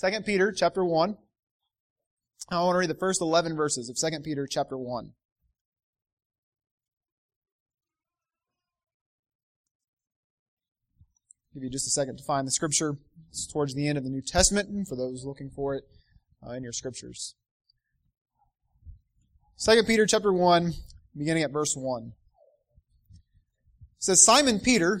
2 Peter chapter 1. I want to read the first 11 verses of 2 Peter chapter 1. Give you just a second to find the scripture. It's towards the end of the New Testament for those looking for it uh, in your scriptures. 2 Peter chapter 1, beginning at verse 1. It says, Simon Peter,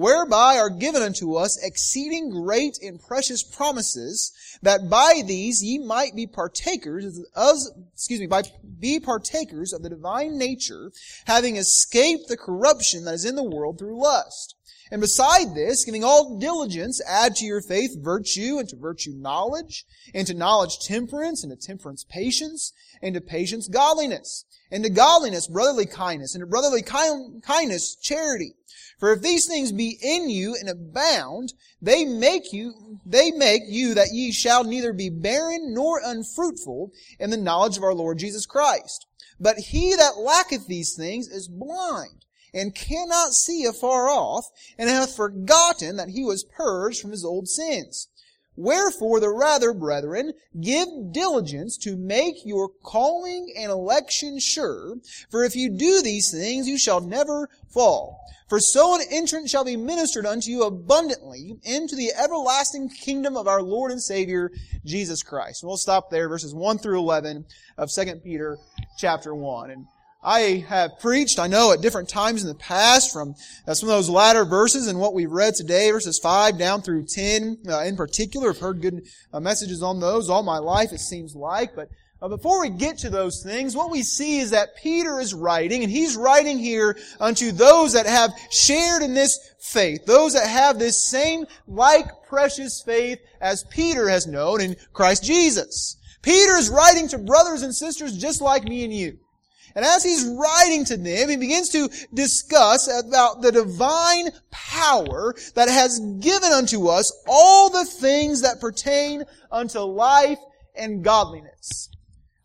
whereby are given unto us exceeding great and precious promises, that by these ye might be partakers of, excuse me, by be partakers of the divine nature, having escaped the corruption that is in the world through lust. And beside this, giving all diligence, add to your faith virtue, and to virtue knowledge, and to knowledge temperance, and to temperance patience, and to patience godliness, and to godliness brotherly kindness, and to brotherly kindness charity. For if these things be in you and abound, they make you, they make you that ye shall neither be barren nor unfruitful in the knowledge of our Lord Jesus Christ. But he that lacketh these things is blind and cannot see afar off and hath forgotten that he was purged from his old sins. Wherefore the rather, brethren, give diligence to make your calling and election sure, for if you do these things, you shall never fall. For so an entrance shall be ministered unto you abundantly into the everlasting kingdom of our Lord and Savior, Jesus Christ. And we'll stop there, verses 1 through 11 of 2 Peter chapter 1. And I have preached, I know, at different times in the past from uh, some of those latter verses and what we've read today, verses 5 down through 10 uh, in particular. I've heard good uh, messages on those all my life, it seems like. But uh, before we get to those things, what we see is that Peter is writing, and he's writing here unto those that have shared in this faith, those that have this same like precious faith as Peter has known in Christ Jesus. Peter is writing to brothers and sisters just like me and you. And as he's writing to them, he begins to discuss about the divine power that has given unto us all the things that pertain unto life and godliness.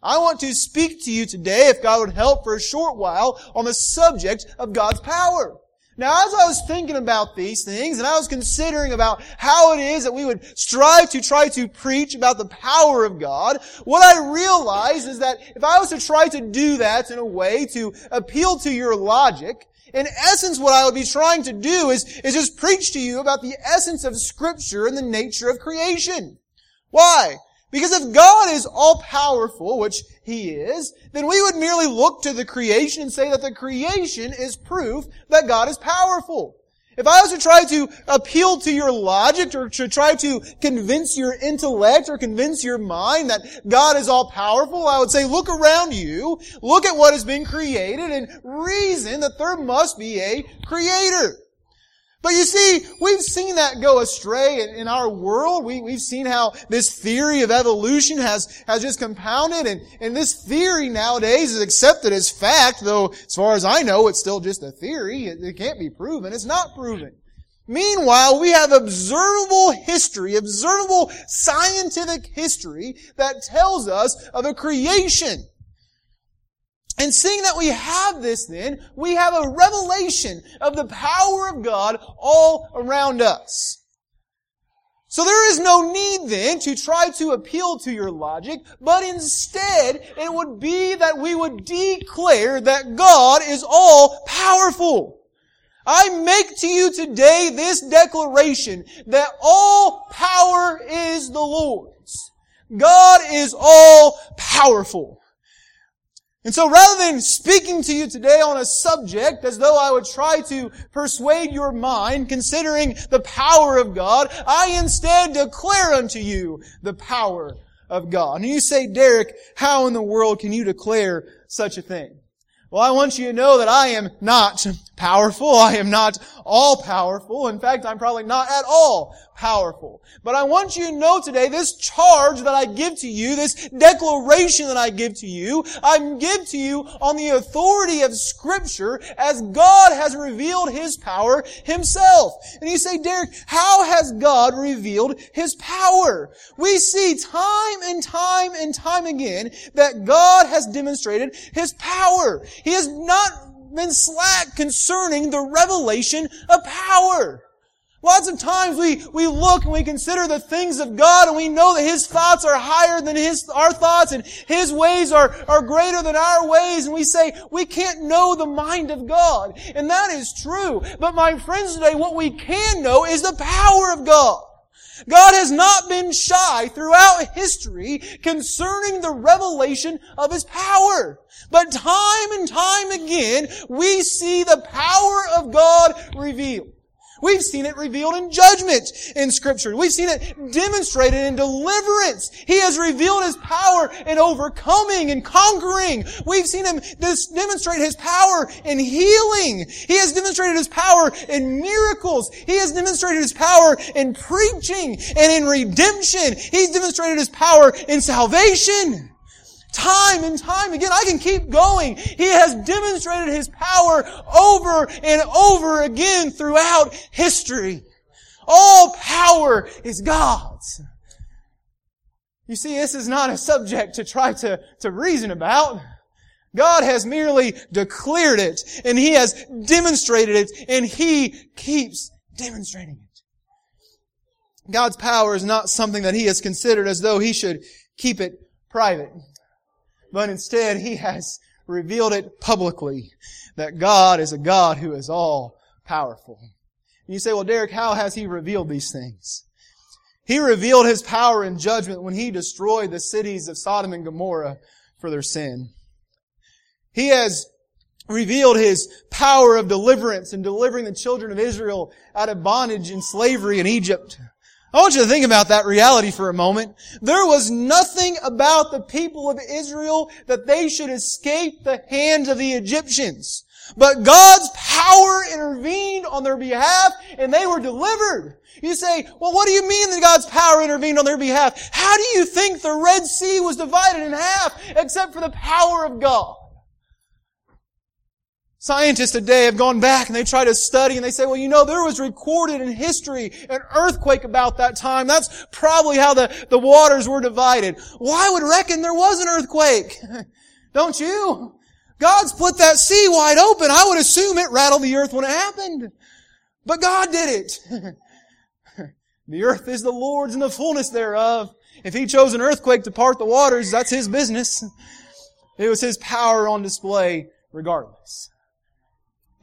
I want to speak to you today, if God would help for a short while, on the subject of God's power. Now, as I was thinking about these things, and I was considering about how it is that we would strive to try to preach about the power of God, what I realized is that if I was to try to do that in a way to appeal to your logic, in essence what I would be trying to do is, is just preach to you about the essence of Scripture and the nature of creation. Why? Because if God is all powerful, which He is, then we would merely look to the creation and say that the creation is proof that God is powerful. If I was to try to appeal to your logic or to try to convince your intellect or convince your mind that God is all powerful, I would say look around you, look at what has been created and reason that there must be a creator. But you see, we've seen that go astray in, in our world. We, we've seen how this theory of evolution has, has just compounded and, and this theory nowadays is accepted as fact, though as far as I know, it's still just a theory. It, it can't be proven. It's not proven. Meanwhile, we have observable history, observable scientific history that tells us of a creation and seeing that we have this then, we have a revelation of the power of God all around us. So there is no need then to try to appeal to your logic, but instead it would be that we would declare that God is all powerful. I make to you today this declaration that all power is the Lord's. God is all powerful. And so rather than speaking to you today on a subject as though I would try to persuade your mind considering the power of God, I instead declare unto you the power of God. And you say, Derek, how in the world can you declare such a thing? Well, I want you to know that I am not powerful. I am not all powerful. In fact, I'm probably not at all powerful. But I want you to know today, this charge that I give to you, this declaration that I give to you, I give to you on the authority of Scripture as God has revealed His power Himself. And you say, Derek, how has God revealed His power? We see time and time and time again that God has demonstrated His power. He has not been slack concerning the revelation of power. Lots of times we, we look and we consider the things of God and we know that His thoughts are higher than His, our thoughts and His ways are, are greater than our ways and we say, we can't know the mind of God. And that is true. But my friends today, what we can know is the power of God. God has not been shy throughout history concerning the revelation of His power. But time and time again, we see the power of God revealed. We've seen it revealed in judgment in scripture. We've seen it demonstrated in deliverance. He has revealed His power in overcoming and conquering. We've seen Him demonstrate His power in healing. He has demonstrated His power in miracles. He has demonstrated His power in preaching and in redemption. He's demonstrated His power in salvation. Time and time again, I can keep going. He has demonstrated His power over and over again throughout history. All power is God's. You see, this is not a subject to try to, to reason about. God has merely declared it, and He has demonstrated it, and He keeps demonstrating it. God's power is not something that He has considered as though He should keep it private but instead he has revealed it publicly that God is a God who is all powerful. And you say, well, Derek, how has he revealed these things? He revealed his power in judgment when he destroyed the cities of Sodom and Gomorrah for their sin. He has revealed his power of deliverance in delivering the children of Israel out of bondage and slavery in Egypt. I want you to think about that reality for a moment. There was nothing about the people of Israel that they should escape the hands of the Egyptians. But God's power intervened on their behalf and they were delivered. You say, well, what do you mean that God's power intervened on their behalf? How do you think the Red Sea was divided in half except for the power of God? Scientists today have gone back and they try to study and they say, well, you know, there was recorded in history an earthquake about that time. That's probably how the, the waters were divided. Well, I would reckon there was an earthquake. Don't you? God split that sea wide open. I would assume it rattled the earth when it happened. But God did it. the earth is the Lord's and the fullness thereof. If He chose an earthquake to part the waters, that's His business. It was His power on display regardless.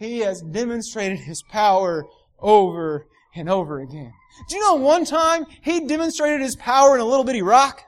He has demonstrated His power over and over again. Do you know one time He demonstrated His power in a little bitty rock?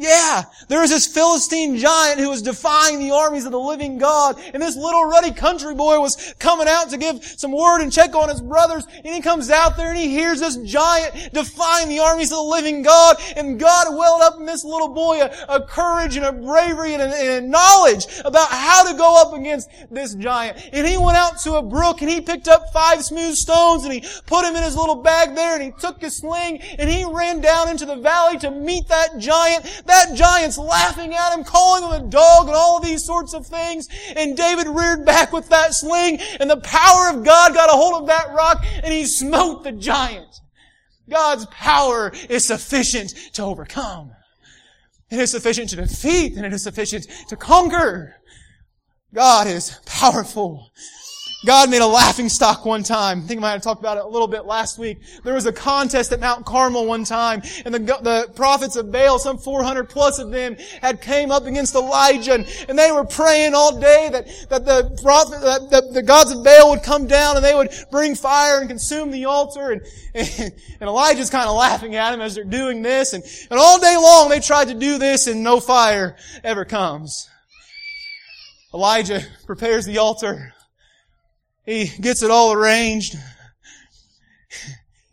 Yeah, there was this Philistine giant who was defying the armies of the living God, and this little ruddy country boy was coming out to give some word and check on his brothers, and he comes out there and he hears this giant defying the armies of the living God, and God welled up in this little boy a, a courage and a bravery and a, and a knowledge about how to go up against this giant. And he went out to a brook and he picked up five smooth stones and he put them in his little bag there and he took his sling and he ran down into the valley to meet that giant that giant's laughing at him, calling him a dog and all these sorts of things. And David reared back with that sling and the power of God got a hold of that rock and he smote the giant. God's power is sufficient to overcome. It is sufficient to defeat and it is sufficient to conquer. God is powerful. God made a laughing stock one time. I think I might have talked about it a little bit last week. There was a contest at Mount Carmel one time, and the, the prophets of Baal, some 400 plus of them, had came up against Elijah, and, and they were praying all day that, that the prophet, that, that the gods of Baal would come down and they would bring fire and consume the altar, and, and, and Elijah's kind of laughing at them as they're doing this, and, and all day long they tried to do this, and no fire ever comes. Elijah prepares the altar he gets it all arranged.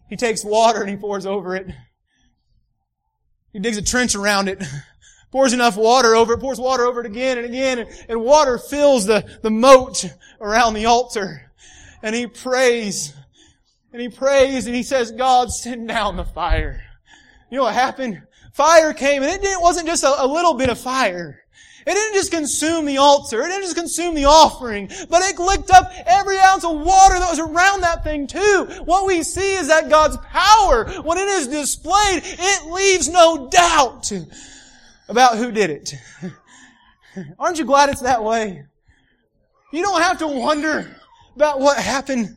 He takes water and he pours over it. He digs a trench around it, pours enough water over it, pours water over it again and again, and, and water fills the, the moat around the altar. And he prays and he prays and he says, God, send down the fire. You know what happened? Fire came and it wasn't just a, a little bit of fire. It didn't just consume the altar. It didn't just consume the offering, but it licked up every ounce of water that was around that thing too. What we see is that God's power, when it is displayed, it leaves no doubt about who did it. Aren't you glad it's that way? You don't have to wonder about what happened,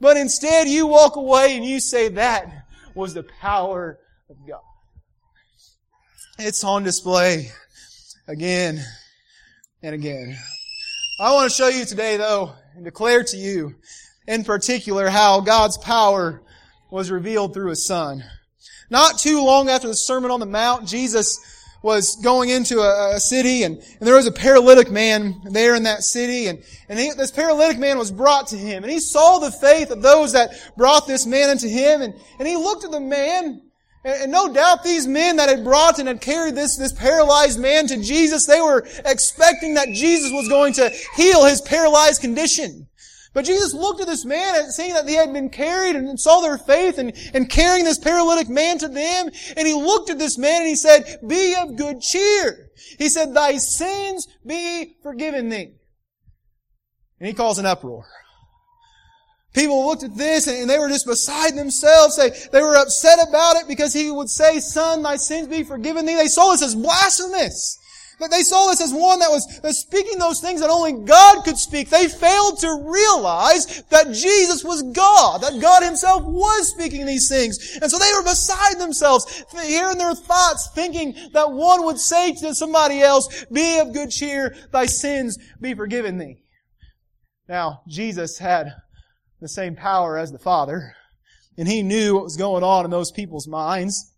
but instead you walk away and you say that was the power of God. It's on display again and again. I want to show you today though and declare to you in particular how God's power was revealed through His Son. Not too long after the Sermon on the Mount, Jesus was going into a, a city and, and, there was a paralytic man there in that city and, and he, this paralytic man was brought to him and he saw the faith of those that brought this man unto him and, and he looked at the man and, no doubt these men that had brought and had carried this, this paralyzed man to Jesus, they were expecting that Jesus was going to heal his paralyzed condition. But Jesus looked at this man and seeing that they had been carried and saw their faith and, and carrying this paralytic man to them. And he looked at this man and he said, be of good cheer. He said, thy sins be forgiven thee. And he calls an uproar. People looked at this and they were just beside themselves. They, they were upset about it because he would say, son, thy sins be forgiven thee. They saw this as blasphemous. But they saw this as one that was, was speaking those things that only God could speak. They failed to realize that Jesus was God, that God Himself was speaking these things. And so they were beside themselves, hearing their thoughts, thinking that one would say to somebody else, be of good cheer, thy sins be forgiven thee. Now, Jesus had the same power as the Father, and He knew what was going on in those people's minds.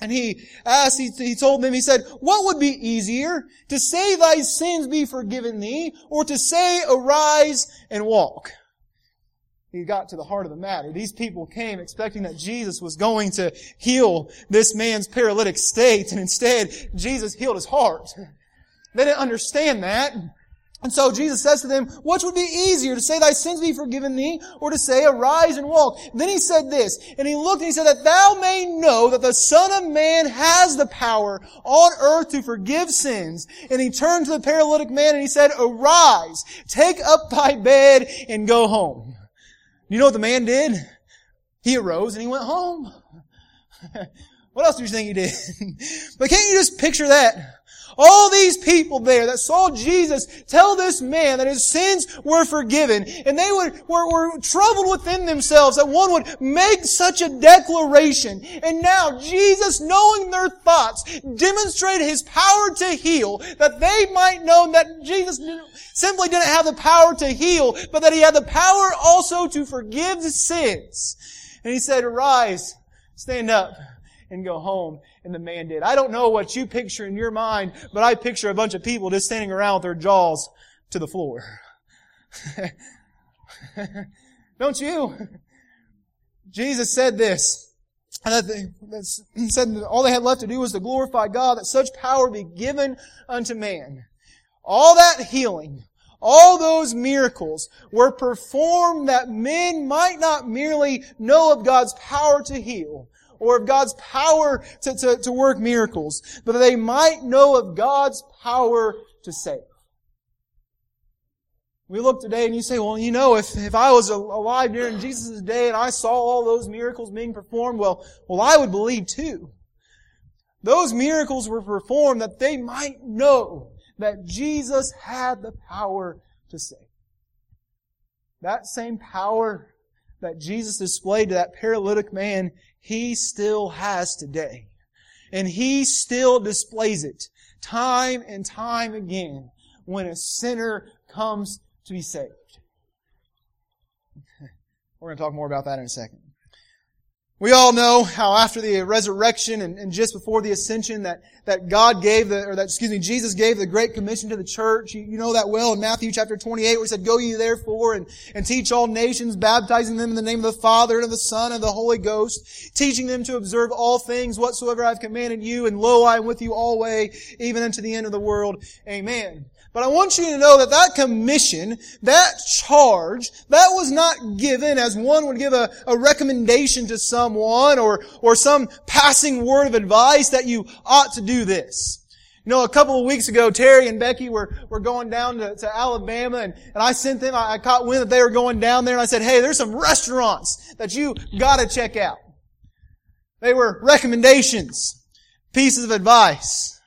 And he asked, he, he told them, he said, what would be easier? To say thy sins be forgiven thee, or to say arise and walk? He got to the heart of the matter. These people came expecting that Jesus was going to heal this man's paralytic state, and instead, Jesus healed his heart. They didn't understand that. And so Jesus says to them, which would be easier to say thy sins be forgiven thee or to say arise and walk? Then he said this, and he looked and he said that thou may know that the Son of Man has the power on earth to forgive sins. And he turned to the paralytic man and he said, arise, take up thy bed and go home. You know what the man did? He arose and he went home. what else do you think he did? but can't you just picture that? All these people there that saw Jesus tell this man that his sins were forgiven, and they would, were, were troubled within themselves that one would make such a declaration. And now Jesus, knowing their thoughts, demonstrated his power to heal, that they might know that Jesus simply didn't have the power to heal, but that he had the power also to forgive sins. And he said, arise, stand up, and go home. And the man did. I don't know what you picture in your mind, but I picture a bunch of people just standing around with their jaws to the floor. don't you? Jesus said this. And that said that all they had left to do was to glorify God, that such power be given unto man. All that healing, all those miracles were performed that men might not merely know of God's power to heal, or of God's power to, to, to work miracles, but that they might know of God's power to save. We look today and you say, well, you know, if, if I was alive during Jesus' day and I saw all those miracles being performed, well, well, I would believe too. Those miracles were performed that they might know that Jesus had the power to save. That same power that Jesus displayed to that paralytic man, He still has today. And He still displays it time and time again when a sinner comes to be saved. We're going to talk more about that in a second. We all know how after the resurrection and, and, just before the ascension that, that God gave the, or that, excuse me, Jesus gave the Great Commission to the church. You, you know that well in Matthew chapter 28 where he said, Go ye therefore and, and teach all nations, baptizing them in the name of the Father and of the Son and of the Holy Ghost, teaching them to observe all things whatsoever I've commanded you, and lo, I am with you always, even unto the end of the world. Amen. But I want you to know that that commission, that charge, that was not given as one would give a, a recommendation to someone or, or some passing word of advice that you ought to do this. You know, a couple of weeks ago, Terry and Becky were, were going down to, to Alabama and, and I sent them, I, I caught wind that they were going down there and I said, hey, there's some restaurants that you gotta check out. They were recommendations, pieces of advice.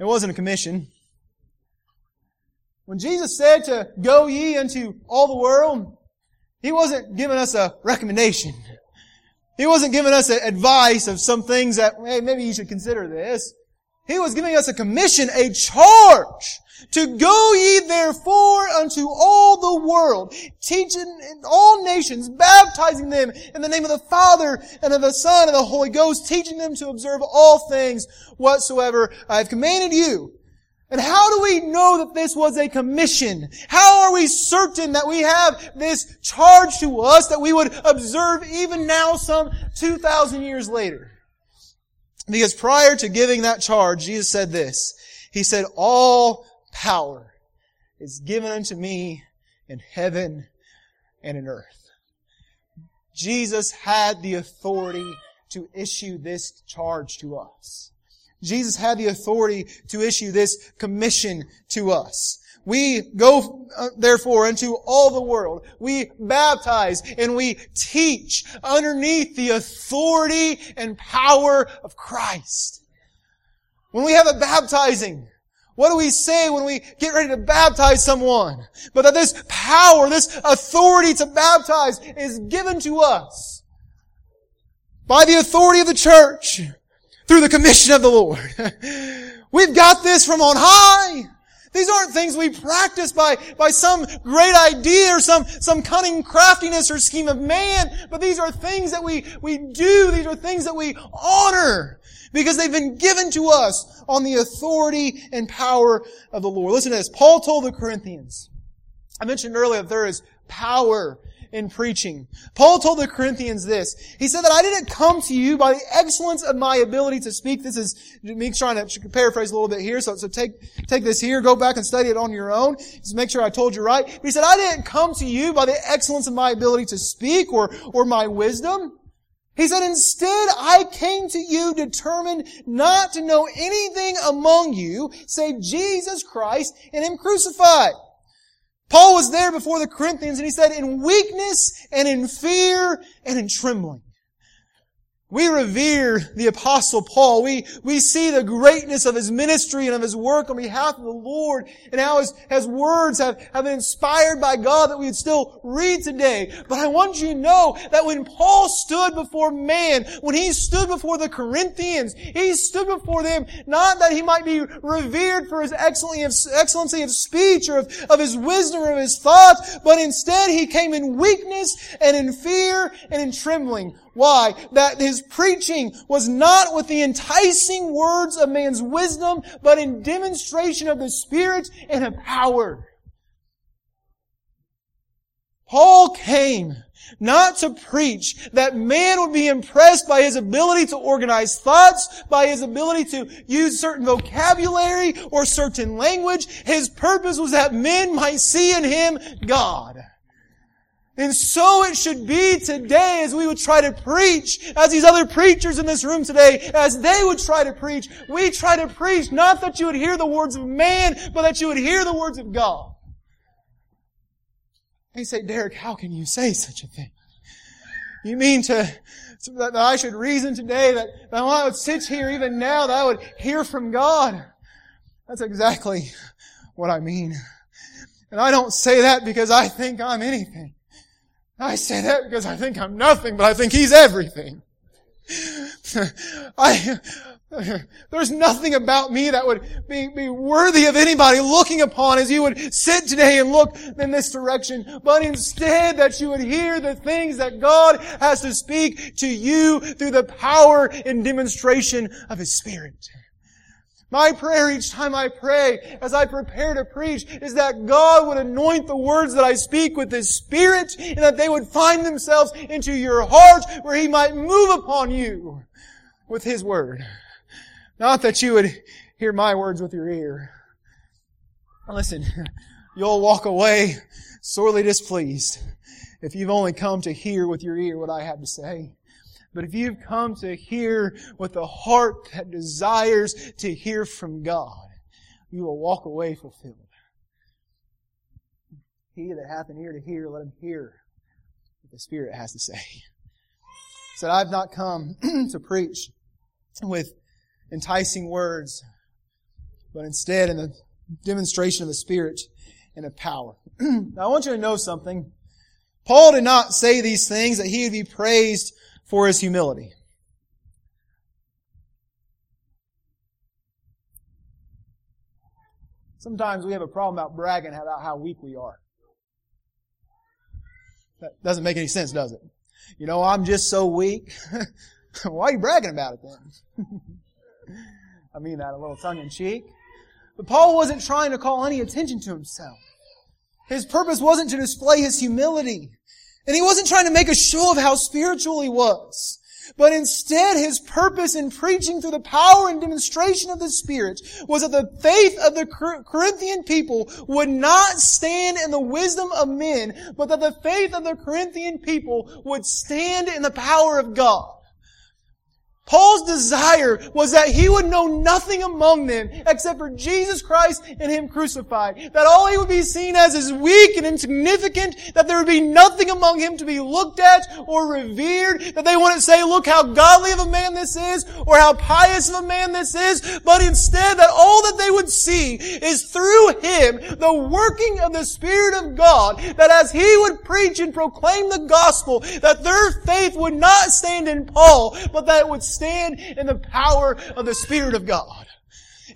It wasn't a commission. When Jesus said to go ye into all the world, He wasn't giving us a recommendation. He wasn't giving us advice of some things that, hey, maybe you should consider this. He was giving us a commission, a charge to go ye therefore unto all the world, teaching all nations, baptizing them in the name of the Father and of the Son and the Holy Ghost, teaching them to observe all things whatsoever I have commanded you. And how do we know that this was a commission? How are we certain that we have this charge to us that we would observe even now some 2,000 years later? Because prior to giving that charge, Jesus said this. He said, all power is given unto me in heaven and in earth. Jesus had the authority to issue this charge to us. Jesus had the authority to issue this commission to us. We go, uh, therefore, into all the world. We baptize and we teach underneath the authority and power of Christ. When we have a baptizing, what do we say when we get ready to baptize someone? But that this power, this authority to baptize is given to us by the authority of the church through the commission of the Lord. We've got this from on high. These aren't things we practice by, by some great idea or some, some cunning craftiness or scheme of man, but these are things that we, we do. These are things that we honor because they've been given to us on the authority and power of the Lord. Listen to this. Paul told the Corinthians, I mentioned earlier that there is power in preaching. Paul told the Corinthians this. He said that I didn't come to you by the excellence of my ability to speak. This is me trying to paraphrase a little bit here. So, so take, take this here, go back and study it on your own. Just make sure I told you right. But he said, I didn't come to you by the excellence of my ability to speak or, or my wisdom. He said, instead, I came to you determined not to know anything among you save Jesus Christ and Him crucified. Paul was there before the Corinthians and he said, in weakness and in fear and in trembling. We revere the apostle Paul. We, we see the greatness of his ministry and of his work on behalf of the Lord and how his, his words have, have been inspired by God that we would still read today. But I want you to know that when Paul stood before man, when he stood before the Corinthians, he stood before them not that he might be revered for his excellency of speech or of, of his wisdom or of his thoughts, but instead he came in weakness and in fear and in trembling. Why? That his preaching was not with the enticing words of man's wisdom, but in demonstration of the Spirit and of power. Paul came not to preach that man would be impressed by his ability to organize thoughts, by his ability to use certain vocabulary or certain language. His purpose was that men might see in him God. And so it should be today as we would try to preach, as these other preachers in this room today, as they would try to preach. We try to preach not that you would hear the words of man, but that you would hear the words of God. They say, Derek, how can you say such a thing? You mean to, that I should reason today that, that I would sit here even now that I would hear from God? That's exactly what I mean. And I don't say that because I think I'm anything. I say that because I think I'm nothing, but I think He's everything. I, There's nothing about me that would be, be worthy of anybody looking upon as you would sit today and look in this direction, but instead that you would hear the things that God has to speak to you through the power and demonstration of His Spirit. My prayer each time I pray, as I prepare to preach, is that God would anoint the words that I speak with His Spirit, and that they would find themselves into your heart, where He might move upon you with His Word. Not that you would hear my words with your ear. Listen, you'll walk away sorely displeased if you've only come to hear with your ear what I have to say. But if you've come to hear with a heart that desires to hear from God, you will walk away fulfilled. He that hath an ear to hear, let him hear what the Spirit has to say. Said, I've not come to preach with enticing words, but instead in the demonstration of the Spirit and of power. now I want you to know something. Paul did not say these things that he would be praised for his humility. Sometimes we have a problem about bragging about how weak we are. That doesn't make any sense, does it? You know, I'm just so weak. Why are you bragging about it then? I mean that a little tongue in cheek. But Paul wasn't trying to call any attention to himself. His purpose wasn't to display his humility. And he wasn't trying to make a show of how spiritual he was. But instead, his purpose in preaching through the power and demonstration of the Spirit was that the faith of the Corinthian people would not stand in the wisdom of men, but that the faith of the Corinthian people would stand in the power of God. Paul's desire was that he would know nothing among them except for Jesus Christ and Him crucified. That all he would be seen as is weak and insignificant, that there would be nothing among him to be looked at or revered, that they wouldn't say, look how godly of a man this is, or how pious of a man this is, but instead that all that they would see is through him the working of the Spirit of God, that as he would preach and proclaim the gospel, that their faith would not stand in Paul, but that it would stand in the power of the Spirit of God.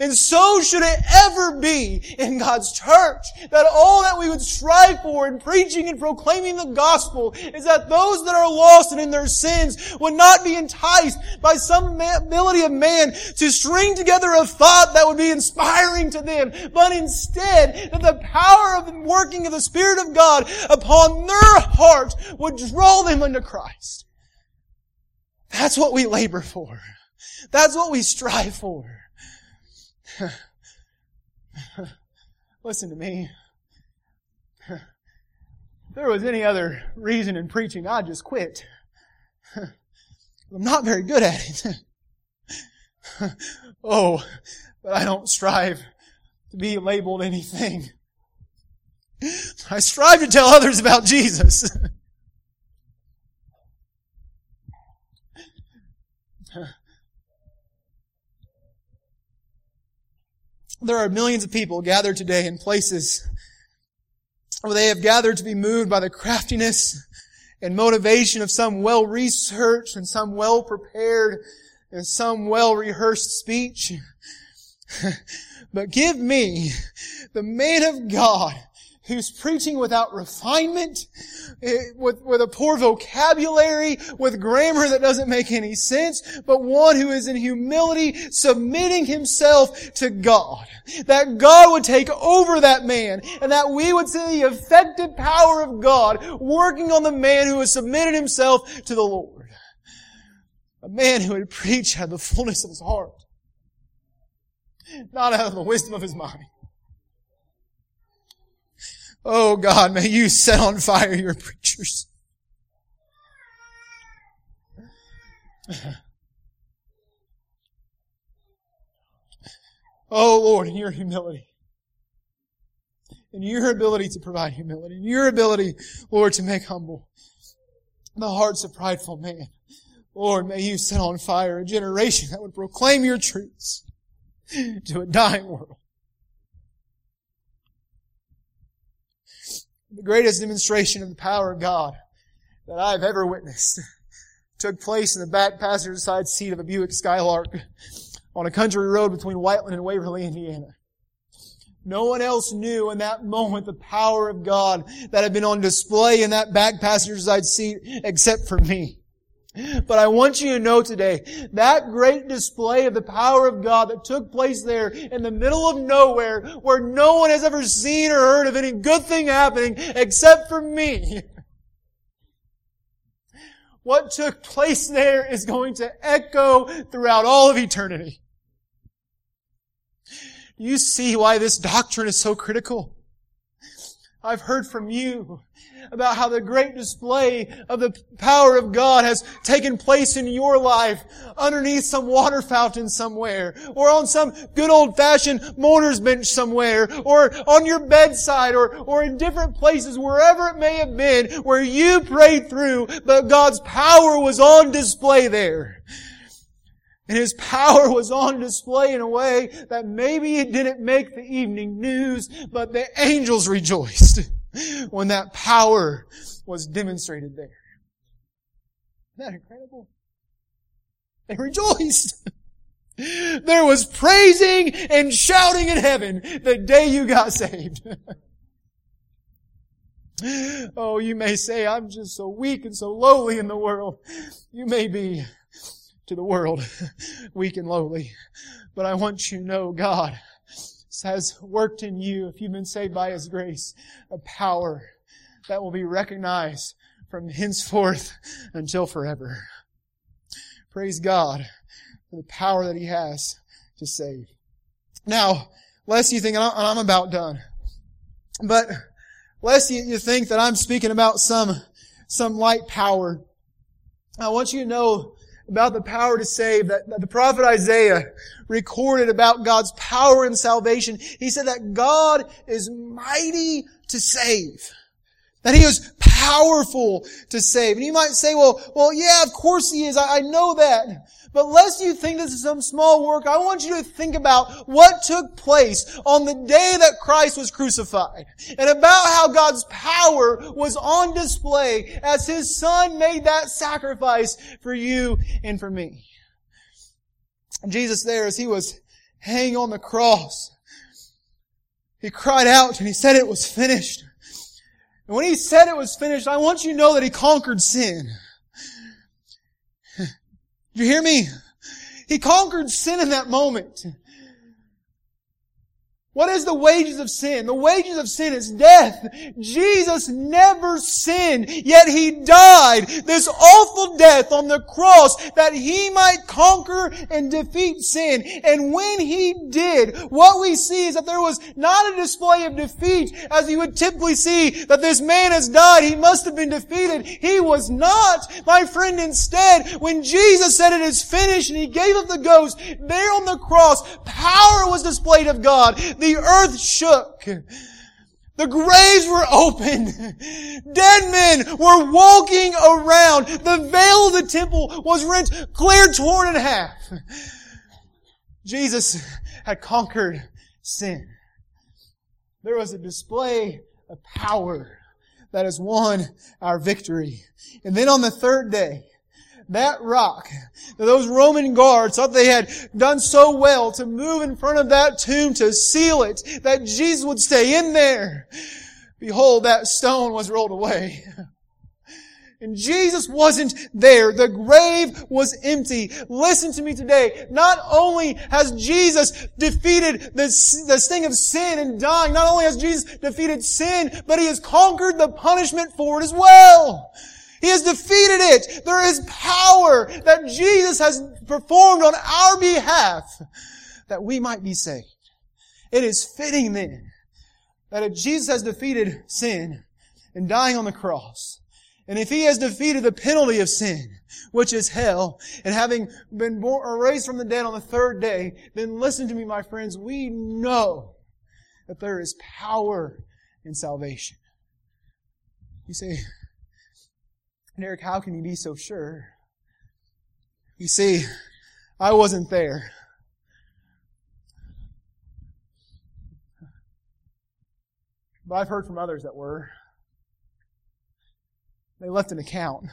And so should it ever be in God's church. That all that we would strive for in preaching and proclaiming the gospel is that those that are lost and in their sins would not be enticed by some ability of man to string together a thought that would be inspiring to them, but instead that the power of the working of the Spirit of God upon their heart would draw them unto Christ. That's what we labor for. That's what we strive for. Listen to me. If there was any other reason in preaching, I'd just quit. I'm not very good at it. oh, but I don't strive to be labeled anything. I strive to tell others about Jesus. There are millions of people gathered today in places where they have gathered to be moved by the craftiness and motivation of some well-researched and some well-prepared and some well-rehearsed speech. but give me the man of God who's preaching without refinement, eh, with, with a poor vocabulary, with grammar that doesn't make any sense, but one who is in humility submitting himself to God. That God would take over that man, and that we would see the effective power of God working on the man who has submitted himself to the Lord. A man who would preach out of the fullness of his heart, not out of the wisdom of his mind. Oh God, may you set on fire your preachers. Oh Lord, in your humility. In your ability to provide humility. In your ability, Lord, to make humble the hearts of prideful man. Lord, may you set on fire a generation that would proclaim your truths to a dying world. The greatest demonstration of the power of God that I've ever witnessed took place in the back passenger side seat of a Buick Skylark on a country road between Whiteland and Waverly, Indiana. No one else knew in that moment the power of God that had been on display in that back passenger side seat except for me. But I want you to know today, that great display of the power of God that took place there in the middle of nowhere, where no one has ever seen or heard of any good thing happening except for me. What took place there is going to echo throughout all of eternity. You see why this doctrine is so critical. I've heard from you about how the great display of the power of God has taken place in your life underneath some water fountain somewhere, or on some good old fashioned mourner's bench somewhere, or on your bedside, or, or in different places, wherever it may have been, where you prayed through, but God's power was on display there. And His power was on display in a way that maybe it didn't make the evening news, but the angels rejoiced when that power was demonstrated there. Isn't that incredible? They rejoiced. There was praising and shouting in heaven the day you got saved. oh, you may say, I'm just so weak and so lowly in the world. You may be to the world, weak and lowly. But I want you to know God has worked in you, if you've been saved by His grace, a power that will be recognized from henceforth until forever. Praise God for the power that He has to save. Now, lest you think, and I'm about done, but lest you think that I'm speaking about some, some light power, I want you to know about the power to save that, that the prophet Isaiah recorded about God's power and salvation. He said that God is mighty to save. That He is powerful to save. And you might say, well, well, yeah, of course He is. I, I know that. But lest you think this is some small work, I want you to think about what took place on the day that Christ was crucified. And about how God's power was on display as His Son made that sacrifice for you and for me. And Jesus there, as He was hanging on the cross, He cried out and He said it was finished. And when He said it was finished, I want you to know that He conquered sin. Do you hear me? He conquered sin in that moment. What is the wages of sin? The wages of sin is death. Jesus never sinned, yet He died this awful death on the cross that He might conquer and defeat sin. And when He did, what we see is that there was not a display of defeat as you would typically see that this man has died, he must have been defeated. He was not, my friend. Instead, when Jesus said it is finished and He gave up the ghost, there on the cross, power was displayed of God. The earth shook. The graves were opened. Dead men were walking around. The veil of the temple was rent clear torn in half. Jesus had conquered sin. There was a display of power that has won our victory. And then on the third day, that rock. Those Roman guards thought they had done so well to move in front of that tomb to seal it, that Jesus would stay in there. Behold, that stone was rolled away. And Jesus wasn't there. The grave was empty. Listen to me today. Not only has Jesus defeated the, this thing of sin and dying, not only has Jesus defeated sin, but He has conquered the punishment for it as well. He has defeated it. There is power that Jesus has performed on our behalf that we might be saved. It is fitting then that if Jesus has defeated sin and dying on the cross, and if He has defeated the penalty of sin, which is hell, and having been born or raised from the dead on the third day, then listen to me, my friends, we know that there is power in salvation. You say, and Eric, how can you be so sure? You see, I wasn't there. But I've heard from others that were. They left an account.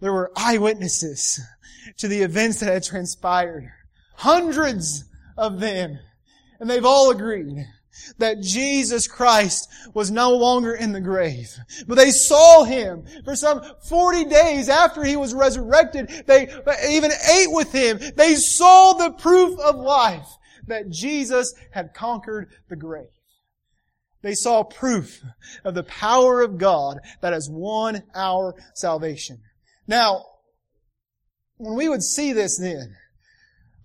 There were eyewitnesses to the events that had transpired hundreds of them, and they've all agreed that Jesus Christ was no longer in the grave. But they saw him for some 40 days after he was resurrected. They even ate with him. They saw the proof of life that Jesus had conquered the grave. They saw proof of the power of God that has won our salvation. Now, when we would see this then,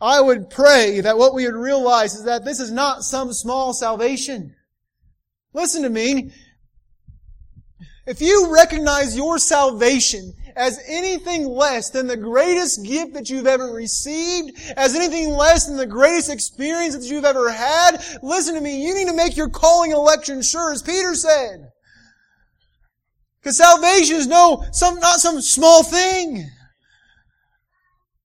I would pray that what we would realize is that this is not some small salvation. Listen to me. If you recognize your salvation as anything less than the greatest gift that you've ever received, as anything less than the greatest experience that you've ever had, listen to me, you need to make your calling election sure, as Peter said. Because salvation is no, some, not some small thing.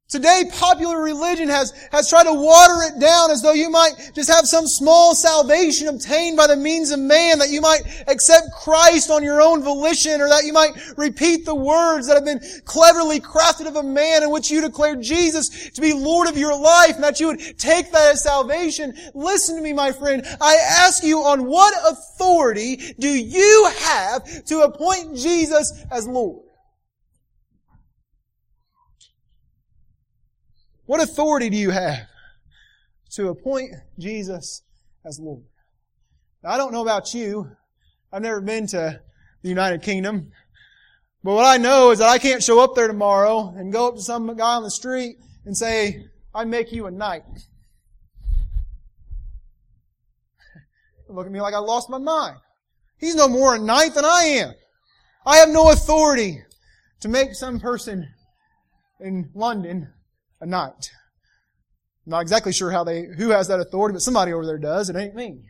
Today, popular religion has, has tried to water it down as though you might just have some small salvation obtained by the means of man, that you might accept Christ on your own volition, or that you might repeat the words that have been cleverly crafted of a man in which you declare Jesus to be Lord of your life, and that you would take that as salvation. Listen to me, my friend. I ask you, on what authority do you have to appoint Jesus as Lord? What authority do you have to appoint Jesus as Lord? Now, I don't know about you. I've never been to the United Kingdom. But what I know is that I can't show up there tomorrow and go up to some guy on the street and say, I make you a knight. Look at me like I lost my mind. He's no more a knight than I am. I have no authority to make some person in London a knight. I'm not exactly sure how they, who has that authority, but somebody over there does. It ain't me.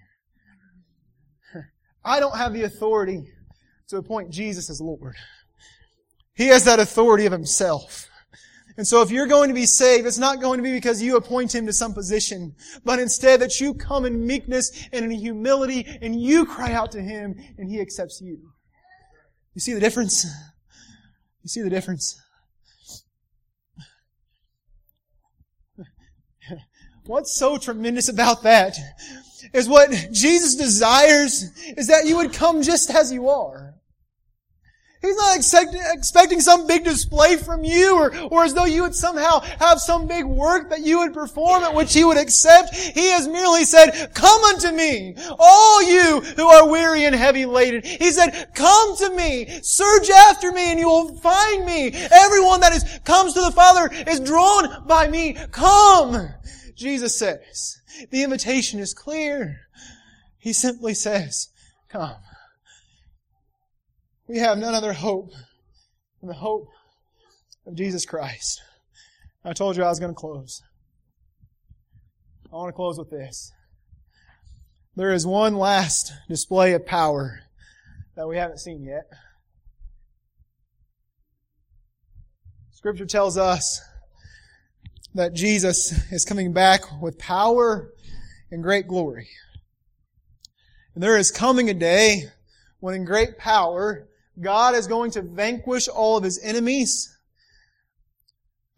I don't have the authority to appoint Jesus as Lord. He has that authority of Himself. And so if you're going to be saved, it's not going to be because you appoint Him to some position, but instead that you come in meekness and in humility and you cry out to Him and He accepts you. You see the difference? You see the difference? What's so tremendous about that is what Jesus desires is that you would come just as you are. He's not expect, expecting some big display from you or, or as though you would somehow have some big work that you would perform at which he would accept. He has merely said, come unto me, all you who are weary and heavy laden. He said, come to me, search after me and you will find me. Everyone that is, comes to the Father is drawn by me. Come. Jesus says. The invitation is clear. He simply says, come. We have none other hope than the hope of Jesus Christ. I told you I was going to close. I want to close with this. There is one last display of power that we haven't seen yet. Scripture tells us that Jesus is coming back with power and great glory. And there is coming a day when in great power, God is going to vanquish all of his enemies.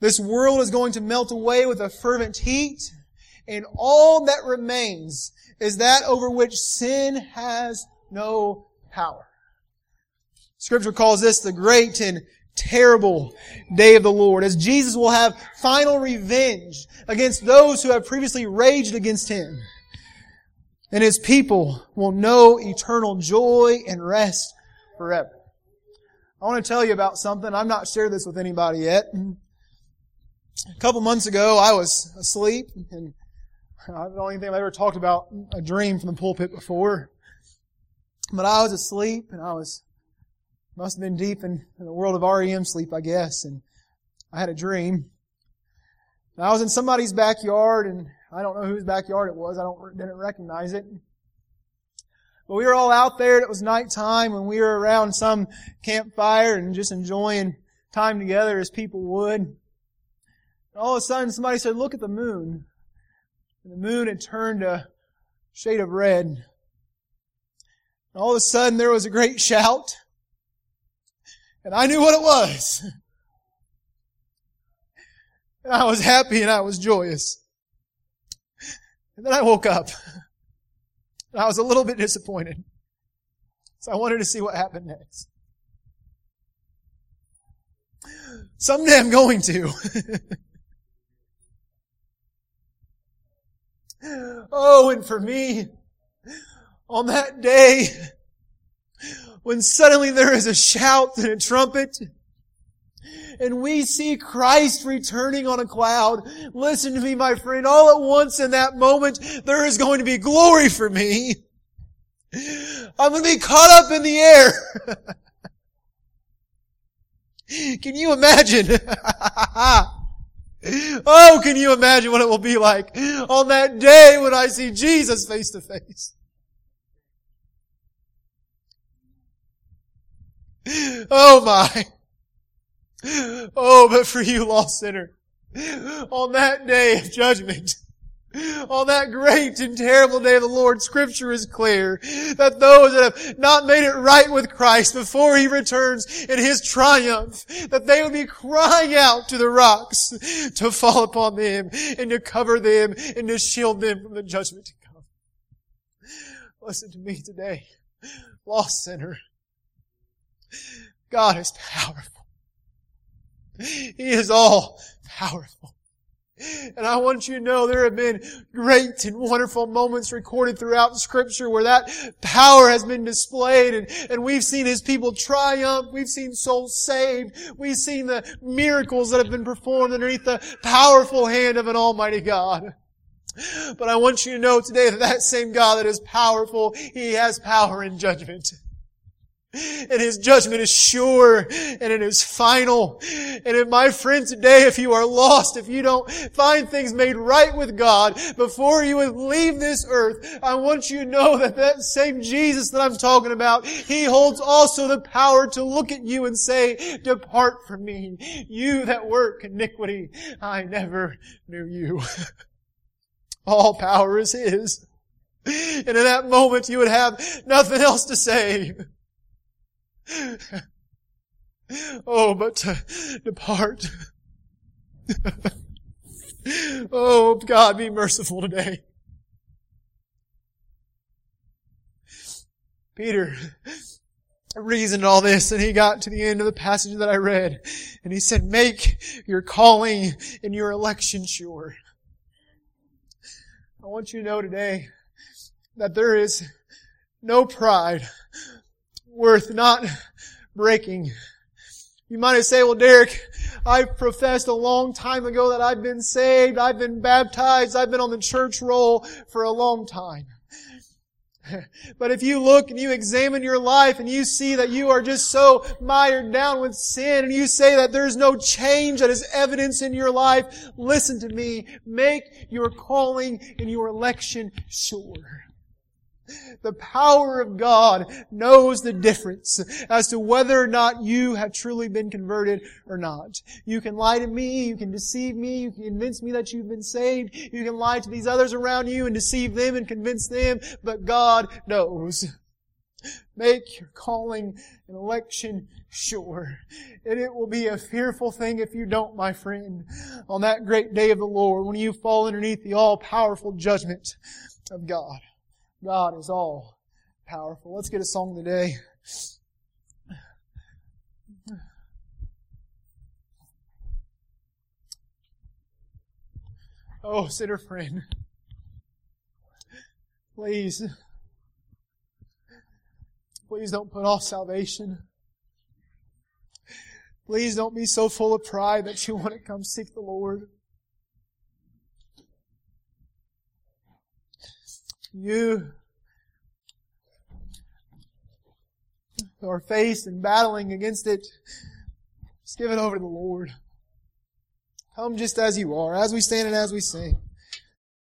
This world is going to melt away with a fervent heat, and all that remains is that over which sin has no power. Scripture calls this the great and terrible day of the Lord, as Jesus will have final revenge against those who have previously raged against him. And his people will know eternal joy and rest forever. I want to tell you about something. I've not shared this with anybody yet. A couple months ago, I was asleep, and I don't even think I've ever talked about a dream from the pulpit before. But I was asleep, and I was must have been deep in, the world of REM sleep, I guess. And I had a dream. And I was in somebody's backyard, and I don't know whose backyard it was. I don't didn't recognize it. But we were all out there. It was nighttime, and we were around some campfire and just enjoying time together as people would. And all of a sudden, somebody said, "Look at the moon." And the moon had turned a shade of red. And all of a sudden, there was a great shout. And I knew what it was. And I was happy and I was joyous. And then I woke up. And I was a little bit disappointed. So I wanted to see what happened next. Someday I'm going to. oh, and for me, on that day, when suddenly there is a shout and a trumpet, and we see Christ returning on a cloud. Listen to me, my friend. All at once in that moment, there is going to be glory for me. I'm going to be caught up in the air. can you imagine? oh, can you imagine what it will be like on that day when I see Jesus face to face? Oh my. Oh, but for you, lost sinner, on that day of judgment, on that great and terrible day of the Lord, scripture is clear that those that have not made it right with Christ before He returns in His triumph, that they will be crying out to the rocks to fall upon them and to cover them and to shield them from the judgment to come. Listen to me today, lost sinner. God is powerful. He is all powerful. And I want you to know there have been great and wonderful moments recorded throughout scripture where that power has been displayed and, and we've seen His people triumph. We've seen souls saved. We've seen the miracles that have been performed underneath the powerful hand of an almighty God. But I want you to know today that that same God that is powerful, He has power in judgment. And His judgment is sure and it is final. And if my friend today, if you are lost, if you don't find things made right with God before you leave this earth, I want you to know that that same Jesus that I'm talking about, He holds also the power to look at you and say, depart from me, you that work iniquity. I never knew you. All power is His. And in that moment you would have nothing else to say. Oh, but to depart. oh, God, be merciful today. Peter reasoned all this and he got to the end of the passage that I read and he said, make your calling and your election sure. I want you to know today that there is no pride worth not breaking. You might say, well, Derek, I professed a long time ago that I've been saved, I've been baptized, I've been on the church roll for a long time. But if you look and you examine your life and you see that you are just so mired down with sin and you say that there's no change that is evidence in your life, listen to me. Make your calling and your election sure. The power of God knows the difference as to whether or not you have truly been converted or not. You can lie to me, you can deceive me, you can convince me that you've been saved, you can lie to these others around you and deceive them and convince them, but God knows. Make your calling and election sure. And it will be a fearful thing if you don't, my friend, on that great day of the Lord when you fall underneath the all-powerful judgment of God. God is all powerful. Let's get a song today. Oh, sinner friend, please, please don't put off salvation. Please don't be so full of pride that you want to come seek the Lord. You are faced and battling against it, just give it over to the Lord. Come just as you are, as we stand and as we sing.